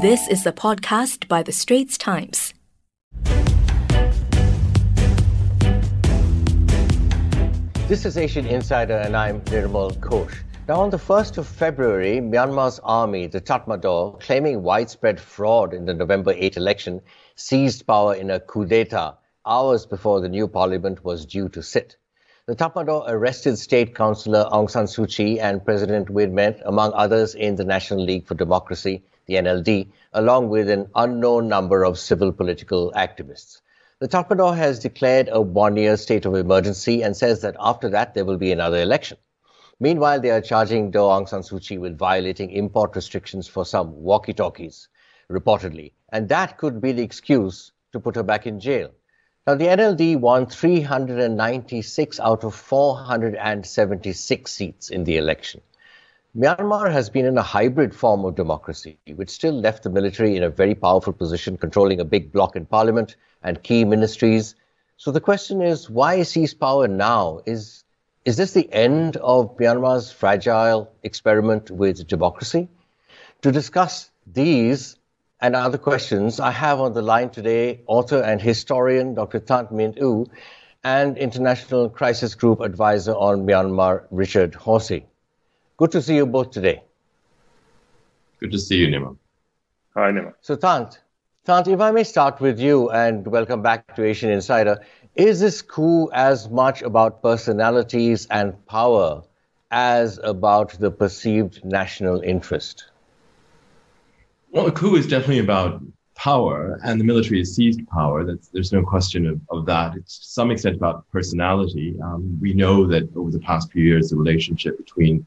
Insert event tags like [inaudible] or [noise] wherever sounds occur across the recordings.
This is a podcast by The Straits Times. This is Asian Insider, and I'm Nirmal Ghosh. Now, on the 1st of February, Myanmar's army, the Tatmadaw, claiming widespread fraud in the November 8 election, seized power in a coup d'etat hours before the new parliament was due to sit. The Tatmadaw arrested State Counsellor Aung San Suu Kyi and President Win Myint, among others in the National League for Democracy, the NLD, along with an unknown number of civil political activists. The Tatmadaw has declared a one-year state of emergency and says that after that there will be another election. Meanwhile, they are charging Daw Aung San Suu Kyi with violating import restrictions for some walkie-talkies, reportedly. And that could be the excuse to put her back in jail. Now, the NLD won 396 out of 476 seats in the election. Myanmar has been in a hybrid form of democracy, which still left the military in a very powerful position, controlling a big bloc in parliament and key ministries. So the question is, why seize power now? Is, is this the end of Myanmar's fragile experiment with democracy? To discuss these and other questions, I have on the line today author and historian Dr. Thant Myint-U and International Crisis Group advisor on Myanmar, Richard Horsey. Good to see you both today. Good to see you, Nima. Hi, Nima. So, Thant, Thant, if I may start with you and welcome back to Asian Insider. Is this coup as much about personalities and power as about the perceived national interest? Well, a coup is definitely about power, and the military has seized power. That's, there's no question of, of that. It's to some extent about personality. Um, we know that over the past few years, the relationship between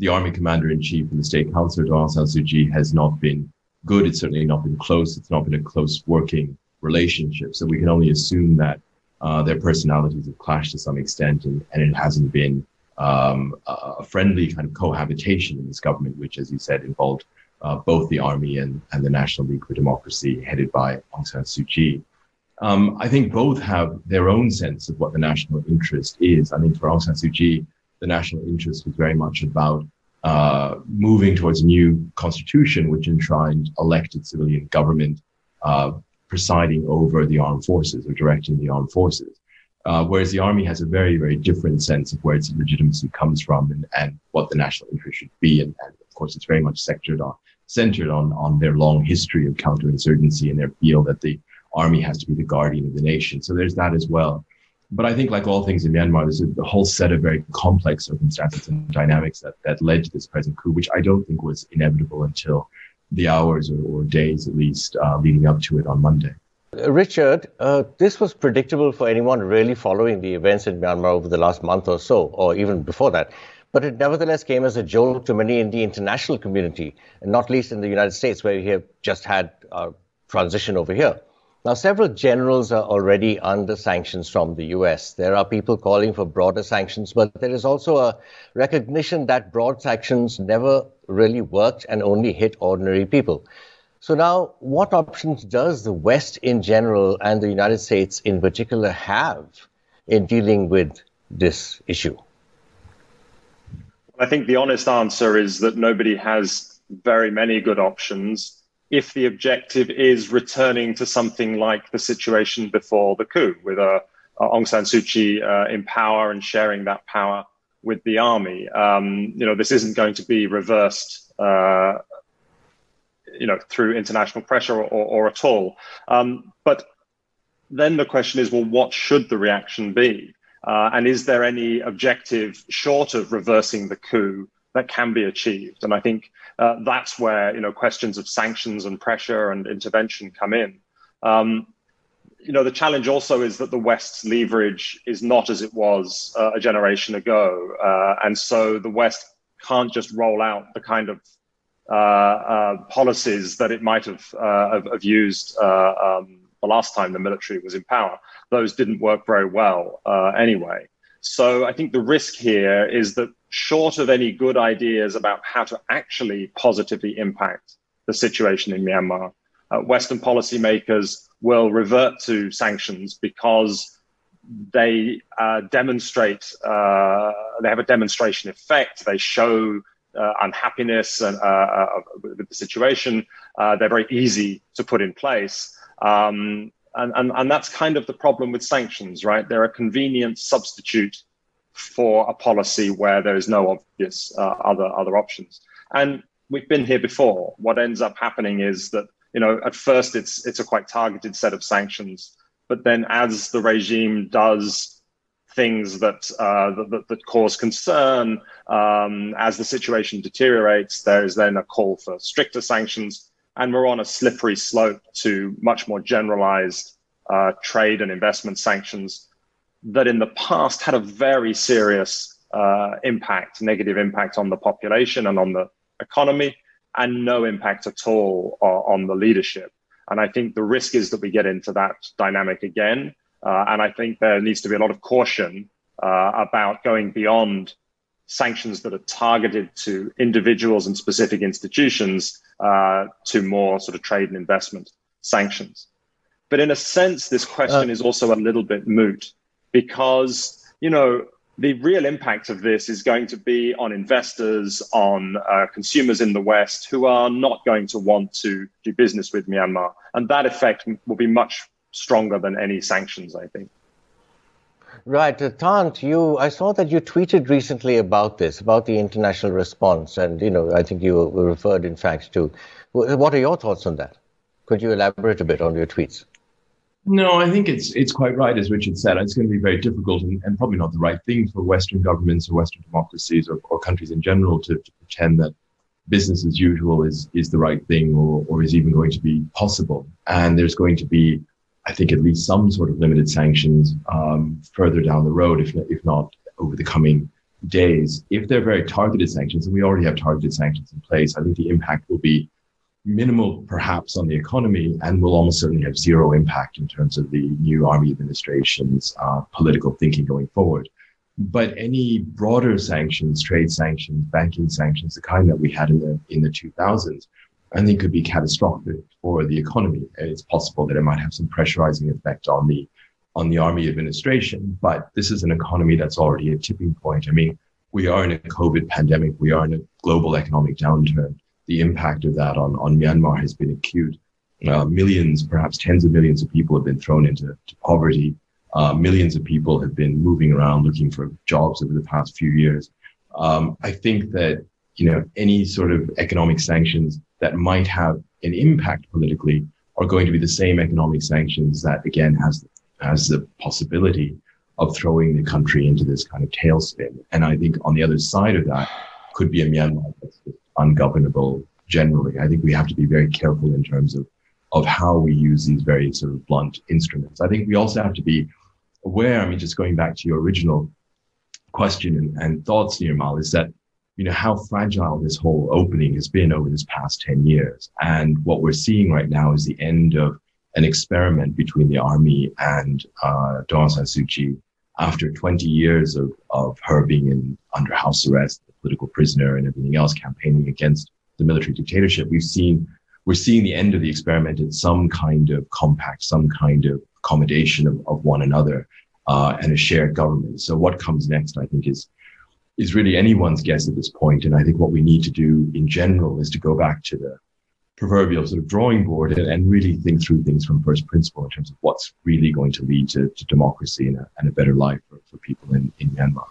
the army commander in chief and the state counsellor, Daw Aung San Suu Kyi, has not been good. It's certainly not been close. It's not been a close working relationship. So we can only assume that uh, their personalities have clashed to some extent, and, and it hasn't been um, a friendly kind of cohabitation in this government, which, as you said, involved uh, both the army and, and the National League for Democracy, headed by Aung San Suu Kyi. Um, I think both have their own sense of what the national interest is. I think for Aung San Suu Kyi, the national interest was very much about uh, moving towards a new constitution which enshrined elected civilian government uh, presiding over the armed forces or directing the armed forces. Uh, whereas the army has a very, very different sense of where its legitimacy comes from and, and what the national interest should be. And, and of course, it's very much centered on, centered on, on their long history of counterinsurgency and their feel that the army has to be the guardian of the nation. So there's that as well. But I think, like all things in Myanmar, there's a, whole set of very complex circumstances and dynamics that, that led to this present coup, which I don't think was inevitable until the hours or, or days, at least, uh, leading up to it on Monday. Richard, uh, this was predictable for anyone really following the events in Myanmar over the last month or so, or even before that. But it nevertheless came as a jolt to many in the international community, and not least in the United States, where we have just had a transition over here. Now, several generals are already under sanctions from the US. There are people calling for broader sanctions, but there is also a recognition that broad sanctions never really worked and only hit ordinary people. So, now, what options does the West in general and the United States in particular have in dealing with this issue? I think the honest answer is that nobody has very many good options if the objective is returning to something like the situation before the coup, with uh, Aung San Suu Kyi uh, in power and sharing that power with the army. Um, you know, this isn't going to be reversed, uh, you know, through international pressure or, or at all. Um, but then the question is, well, what should the reaction be? Uh, and is there any objective short of reversing the coup that can be achieved? And I think uh, that's where you know questions of sanctions and pressure and intervention come in. Um, you know, the challenge also is that the West's leverage is not as it was uh, a generation ago, uh, and so the West can't just roll out the kind of uh, uh, policies that it might have have, have, used um, the last time the military was in power. Those didn't work very well anyway. So I think the risk here is that short of any good ideas about how to actually positively impact the situation in Myanmar, uh, Western policymakers will revert to sanctions because they uh, demonstrate, uh, they have a demonstration effect. They show uh, unhappiness and, uh, uh, with the situation, they're very easy to put in place. Um, and, and, and that's kind of the problem with sanctions, right? They're a convenient substitute for a policy where there is no obvious uh, other other options. And we've been here before. What ends up happening is that you know at first it's it's a quite targeted set of sanctions, but then as the regime does things that uh, that, that, cause concern, um, as the situation deteriorates, there is then a call for stricter sanctions, and we're on a slippery slope to much more generalized uh, trade and investment sanctions that in the past had a very serious uh, impact, negative impact on the population and on the economy, and no impact at all on the leadership. And I think the risk is that we get into that dynamic again. Uh, and I think there needs to be a lot of caution uh, about going beyond sanctions that are targeted to individuals and specific institutions uh, to more sort of trade and investment sanctions. But in a sense, this question uh, is also a little bit moot because, you know, the real impact of this is going to be on investors, on uh, consumers in the West who are not going to want to do business with Myanmar. And that effect will be much stronger than any sanctions, I think. Right, uh, Thant, you. I saw that you tweeted recently about this, about the international response, and you know, I think you referred, in fact, to. What are your thoughts on that? Could you elaborate a bit on your tweets? No, I think it's it's quite right, as Richard said. It's going to be very difficult and, and probably not the right thing for Western governments or Western democracies or, or countries in general to, to, pretend that business as usual is is the right thing or, or is even going to be possible. And there's going to be, I think, at least some sort of limited sanctions um, further down the road, if if not over the coming days. If they're very targeted sanctions, and we already have targeted sanctions in place, I think the impact will be minimal perhaps on the economy and will almost certainly have zero impact in terms of the new army administration's uh, political thinking going forward. But any broader sanctions, trade sanctions, banking sanctions, the kind that we had in the in the 2000s, I think could be catastrophic for the economy. It's possible that it might have some pressurizing effect on the on the army administration, but this is an economy that's already at tipping point. I mean, we are in a COVID pandemic, we are in a global economic downturn the impact of that on, on Myanmar has been acute. Uh, millions, perhaps tens of millions of people have been thrown into poverty. Uh, millions of people have been moving around looking for jobs over the past few years. Um, I think that you know any sort of economic sanctions that might have an impact politically are going to be the same economic sanctions that again has has the possibility of throwing the country into this kind of tailspin. And I think on the other side of that could be a Myanmar that's ungovernable generally. I think we have to be very careful in terms of, of how we use these very sort of blunt instruments. I think we also have to be aware, I mean, just going back to your original question and, and thoughts, Nirmal, is that, you know, how fragile this whole opening has been over this past 10 years. And what we're seeing right now is the end of an experiment between the army and uh, Daw San Suu Kyi after 20 years of, of her being in under house arrest political prisoner and everything else, campaigning against the military dictatorship. We've seen we're seeing the end of the experiment in some kind of compact, some kind of accommodation of, of one another, uh, and a shared government. So what comes next, I think, is is really anyone's guess at this point. And I think what we need to do in general is to go back to the proverbial sort of drawing board and, and really think through things from first principle in terms of what's really going to lead to, to democracy and a, and a better life for, for people in, in Myanmar.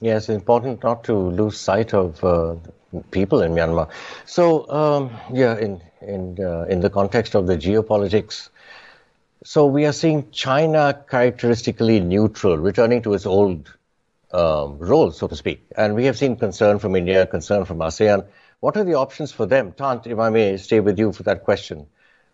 Yes, it's important not to lose sight of uh, people in Myanmar. So, um, yeah, in in uh, in the context of the geopolitics, so we are seeing China characteristically neutral, returning to its old um, role, so to speak. And we have seen concern from India, concern from ASEAN. What are the options for them? Thant, if I may stay with you for that question.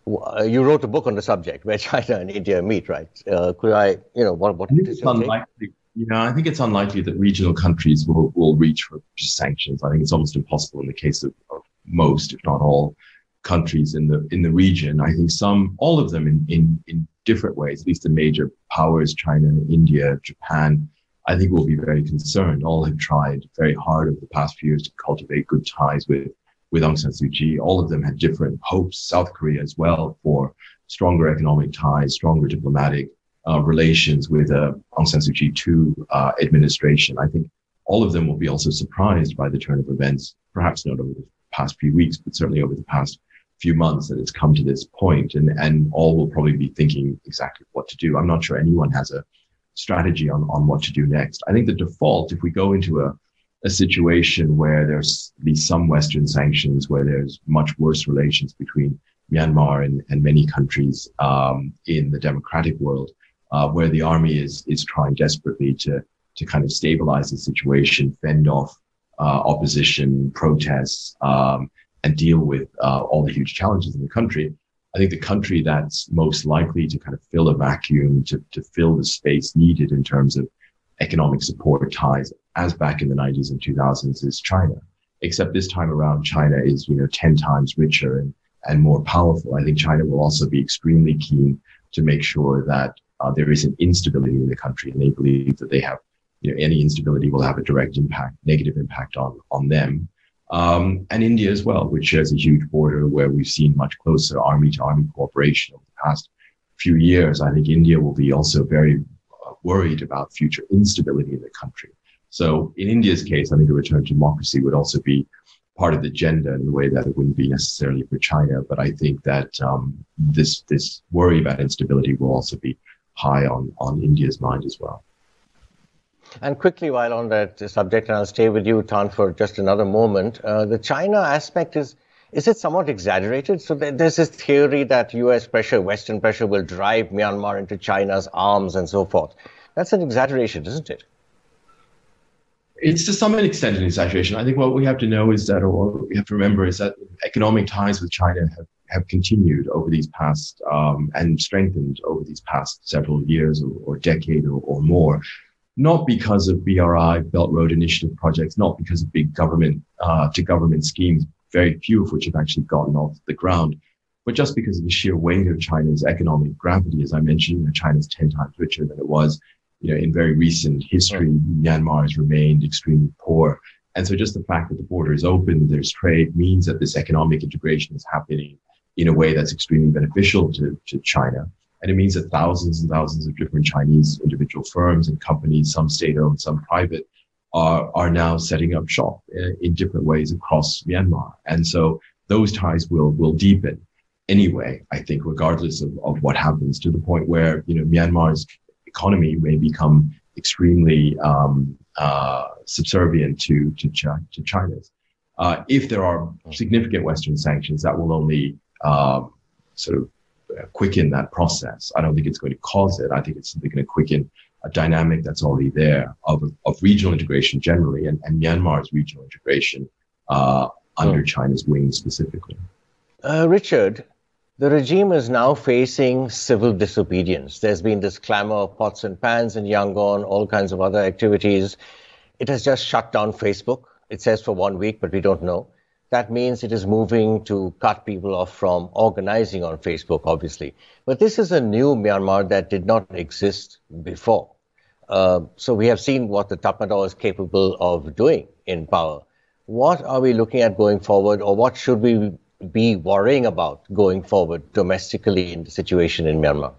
Uh, you wrote a book on the subject where [laughs] China and India meet, right? Uh, could I, you know, what, what is your take? You know, I think it's unlikely that regional countries will, will reach for sanctions. I think it's almost impossible in the case of, of most, if not all, countries in the in the region. I think some, all of them in, in, in different ways, at least the major powers, China, India, Japan, I think will be very concerned. All have tried very hard over the past few years to cultivate good ties with, with Aung San Suu Kyi. All of them had different hopes, South Korea as well, for stronger economic ties, stronger diplomatic uh, relations with uh, Aung San Suu Kyi to uh, administration. I think all of them will be also surprised by the turn of events, perhaps not over the past few weeks, but certainly over the past few months that it's come to this point and, and all will probably be thinking exactly what to do. I'm not sure anyone has a strategy on, on what to do next. I think the default, if we go into a, a situation where there's these some Western sanctions, where there's much worse relations between Myanmar and, and many countries um, in the democratic world, uh, where the army is is trying desperately to to kind of stabilize the situation, fend off uh, opposition, protests, um, and deal with uh, all the huge challenges in the country. I think the country that's most likely to kind of fill a vacuum, to, to fill the space needed in terms of economic support ties, as back in the 90s and 2000s, is China. Except this time around, China is, you know, 10 times richer and, and more powerful. I think China will also be extremely keen to make sure that uh, there isn't instability in the country, and they believe that they have, you know, any instability will have a direct impact, negative impact on on them. Um, and India as well, which shares a huge border where we've seen much closer army to army cooperation over the past few years. I think India will be also very uh, worried about future instability in the country. So in India's case, I think a return to democracy would also be part of the agenda in the way that it wouldn't be necessarily for China. But I think that um, this this worry about instability will also be high on, on India's mind as well. And quickly, while on that subject, and I'll stay with you, Thant, for just another moment, uh, the China aspect is is it somewhat exaggerated? So there's this theory that U.S. pressure, Western pressure, will drive Myanmar into China's arms and so forth. That's an exaggeration, isn't it? It's to some extent an exaggeration. I think what we have to know is that, or what we have to remember is that economic ties with China have have continued over these past um, and strengthened over these past several years or, or decade or, or, more. Not because of BRI, Belt Road Initiative projects, not because of big government uh, to government schemes, very few of which have actually gotten off the ground, but just because of the sheer weight of China's economic gravity. As I mentioned, you know, China's 10 times richer than it was you know, in very recent history. Myanmar has remained extremely poor. And so just the fact that the border is open, there's trade, means that this economic integration is happening in a way that's extremely beneficial to, to China. And it means that thousands and thousands of different Chinese individual firms and companies, some state owned, some private, are, are now setting up shop in, in different ways across Myanmar. And so those ties will, will deepen anyway, I think, regardless of, of what happens to the point where, you know, Myanmar's economy may become extremely um, uh, subservient to, to, to China's. Uh, if there are significant Western sanctions, that will only um, sort of uh, quicken that process. I don't think it's going to cause it. I think it's simply going to quicken a dynamic that's already there of, of regional integration generally and, and Myanmar's regional integration uh, under oh. China's wing specifically. Uh, Richard, the regime is now facing civil disobedience. There's been this clamor of pots and pans in Yangon, all kinds of other activities. It has just shut down Facebook. It says for one week, but we don't know that means it is moving to cut people off from organizing on Facebook, obviously. But this is a new Myanmar that did not exist before. Uh, so we have seen what the Tatmadaw is capable of doing in power. What are we looking at going forward, or what should we be worrying about going forward domestically in the situation in Myanmar?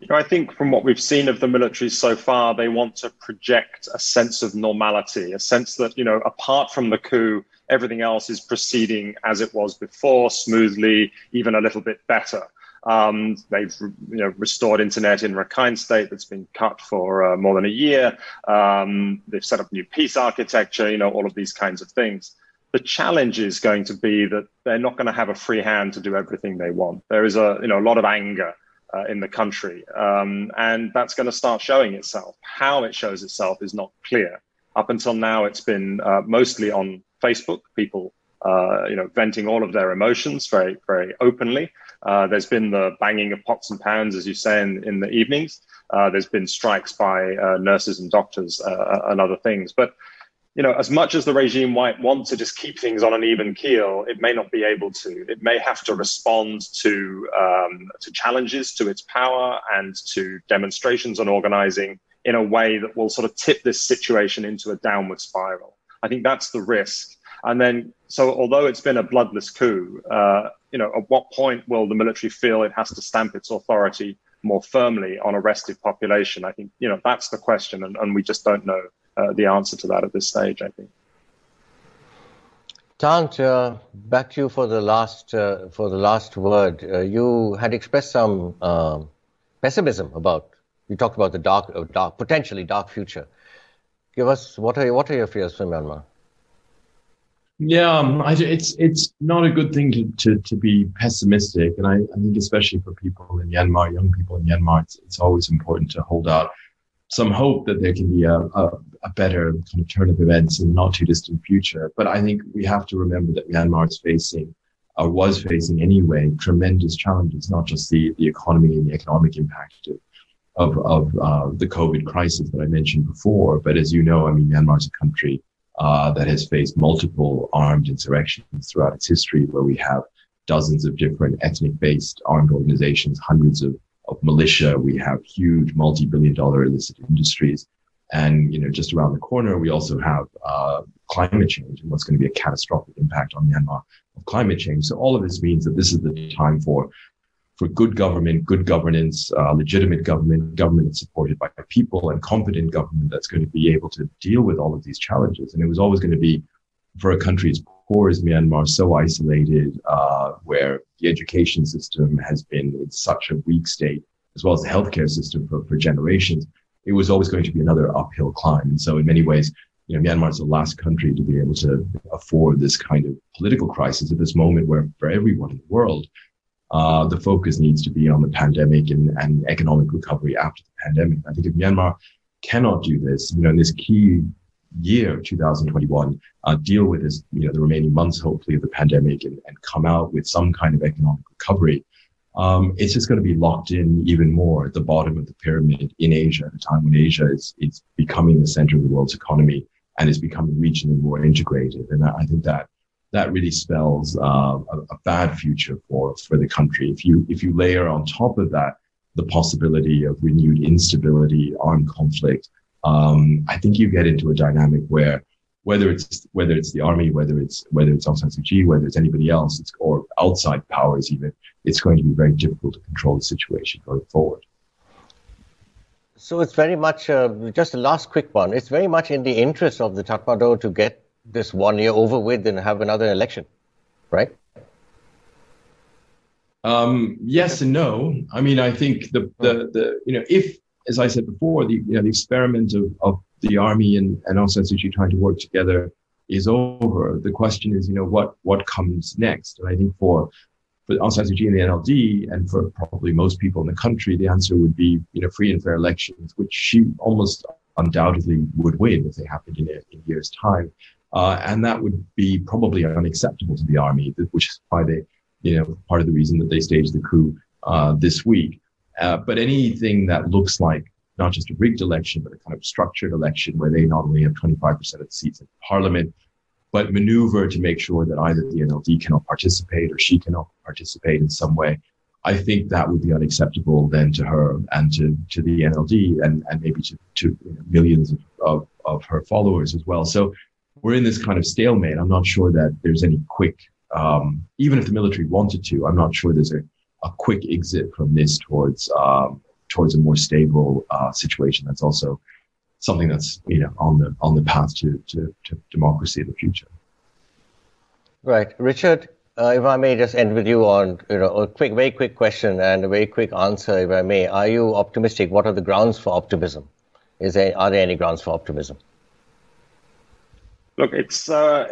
You know, I think from what we've seen of the military so far, they want to project a sense of normality, a sense that, you know, apart from the coup, everything else is proceeding as it was before, smoothly, even a little bit better. Um, they've you know restored internet in Rakhine State that's been cut for uh, more than a year. Um, they've set up new peace architecture. You know all of these kinds of things. The challenge is going to be that they're not going to have a free hand to do everything they want. There is a you know a lot of anger uh, in the country. Um, and that's going to start showing itself. How it shows itself is not clear. Up until now, it's been uh, mostly on Facebook, people uh, you know, venting all of their emotions very, very openly. Uh, there's been the banging of pots and pans, as you say, in, in the evenings. Uh, there's been strikes by uh, nurses and doctors and other things. But you know, as much as the regime might want to just keep things on an even keel, it may not be able to. It may have to respond to um, to challenges to its power and to demonstrations and organizing in a way that will sort of tip this situation into a downward spiral. I think that's the risk. And then, so although it's been a bloodless coup, uh, you know, at what point will the military feel it has to stamp its authority more firmly on a restive population? I think, you know, that's the question, and, and we just don't know uh, the answer to that at this stage. I think. Thant, uh, back to you for the last uh, for the last word. Uh, you had expressed some um, pessimism about. You talked about the dark, uh, dark, potentially dark future. Give us what are what are your fears for Myanmar? Yeah, um, I, it's it's not a good thing to, to, to be pessimistic, and I, I think especially for people in Myanmar, young people in Myanmar, it's, it's always important to hold out some hope that there can be a, a, a, better kind of turn of events in the not too distant future. But I think we have to remember that Myanmar is facing, or was facing anyway, tremendous challenges, not just the, the economy and the economic impact of, of uh, the COVID crisis that I mentioned before. But as you know, I mean, Myanmar is a country uh, that has faced multiple armed insurrections throughout its history, where we have dozens of different ethnic based armed organizations, hundreds of of militia. We have huge multi-billion dollar illicit industries. And, you know, just around the corner, we also have uh, climate change and what's going to be a catastrophic impact on Myanmar of climate change. So all of this means that this is the time for for good government, good governance, uh, legitimate government, government that's supported by people, and competent government that's going to be able to deal with all of these challenges. And it was always going to be for a country as poor as Myanmar, so isolated, uh, where the education system has been in such a weak state, as well as the healthcare system for, for generations, it was always going to be another uphill climb. And so, in many ways, you know, Myanmar is the last country to be able to afford this kind of political crisis at this moment, where for everyone in the world, uh, the focus needs to be on the pandemic and, and economic recovery after the pandemic. I think if Myanmar cannot do this, you know, this key year 2021 uh, deal with this you know the remaining months hopefully of the pandemic and, and come out with some kind of economic recovery. Um, it's just going to be locked in even more at the bottom of the pyramid in asia at a time when asia is, is becoming the center of the world's economy and is becoming regionally more integrated. And i think that that really spells uh, a, a bad future for for the country. If you if you layer on top of that the possibility of renewed instability armed conflict um, I think you get into a dynamic where whether it's whether it's the army, whether it's whether it's Aung San Suu Kyi, whether it's anybody else, it's, or outside powers even, it's going to be very difficult to control the situation going forward. So it's very much uh, just a last quick one. It's very much in the interest of the Tatmadaw to get this one year over with and have another election, right? Um, yes and no. I mean, I think the, the, the you know if as I said before, the, you know, the experiment of, of the army and, and Aung Suu trying to work together is over. The question is, you know, what, what comes next? And I think for, for Aung San Suu Kyi and the NLD, and for probably most people in the country, the answer would be, you know, free and fair elections, which she almost undoubtedly would win if they happened in a, in year's time. Uh, and that would be probably unacceptable to the army, which is why they, you know, part of the reason that they staged the coup uh, this week. Uh, but anything that looks like not just a rigged election, but a kind of structured election where they not only have 25% of the seats in parliament, but maneuver to make sure that either the NLD cannot participate or she cannot participate in some way. I think that would be unacceptable then to her and to, to the NLD and, and maybe to, to you know, millions of, of, of, her followers as well. So we're in this kind of stalemate. I'm not sure that there's any quick, um, even if the military wanted to, I'm not sure there's a a quick exit from this towards um, towards a more stable uh, situation. That's also something that's you know on the on the path to to, to democracy in the future. Right, Richard. Uh, if I may just end with you on you know a quick, very quick question and a very quick answer, if I may. Are you optimistic? What are the grounds for optimism? Is there are there any grounds for optimism? Look, it's uh,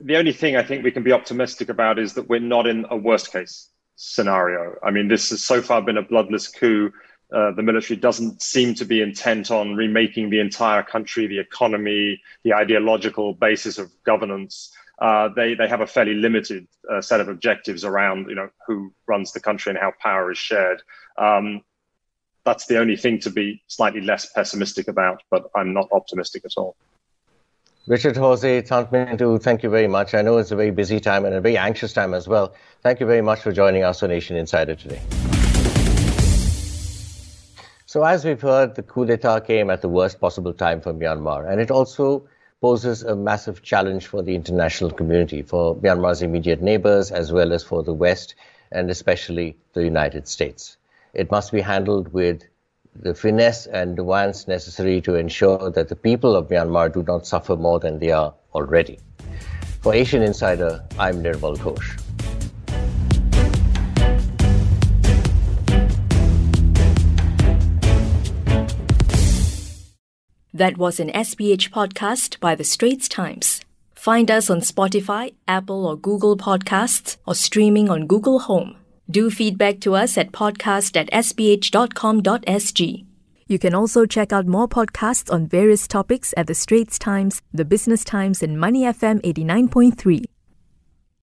the only thing I think we can be optimistic about is that we're not in a worst case scenario. I mean, this has so far been a bloodless coup. Uh, the military doesn't seem to be intent on remaking the entire country, the economy, the ideological basis of governance. Uh, they they have a fairly limited uh, set of objectives around you know who runs the country and how power is shared. Um, that's the only thing to be slightly less pessimistic about, but I'm not optimistic at all. Richard Horsey Myint-U, thank you very much. I know it's a very busy time and a very anxious time as well. Thank you very much for joining us on Asian Insider today. So, as we've heard, the coup d'etat came at the worst possible time for Myanmar, and it also poses a massive challenge for the international community, for Myanmar's immediate neighbors, as well as for the West, and especially the United States. It must be handled with the finesse and the nuance necessary to ensure that the people of Myanmar do not suffer more than they are already. For Asian Insider, I'm Nirmal Ghosh. That was an SPH podcast by The Straits Times. Find us on Spotify, Apple or Google Podcasts, or streaming on Google Home. Do feedback to us at podcast at sph.com.sg. You can also check out more podcasts on various topics at The Straits Times, The Business Times, and Money FM 89.3.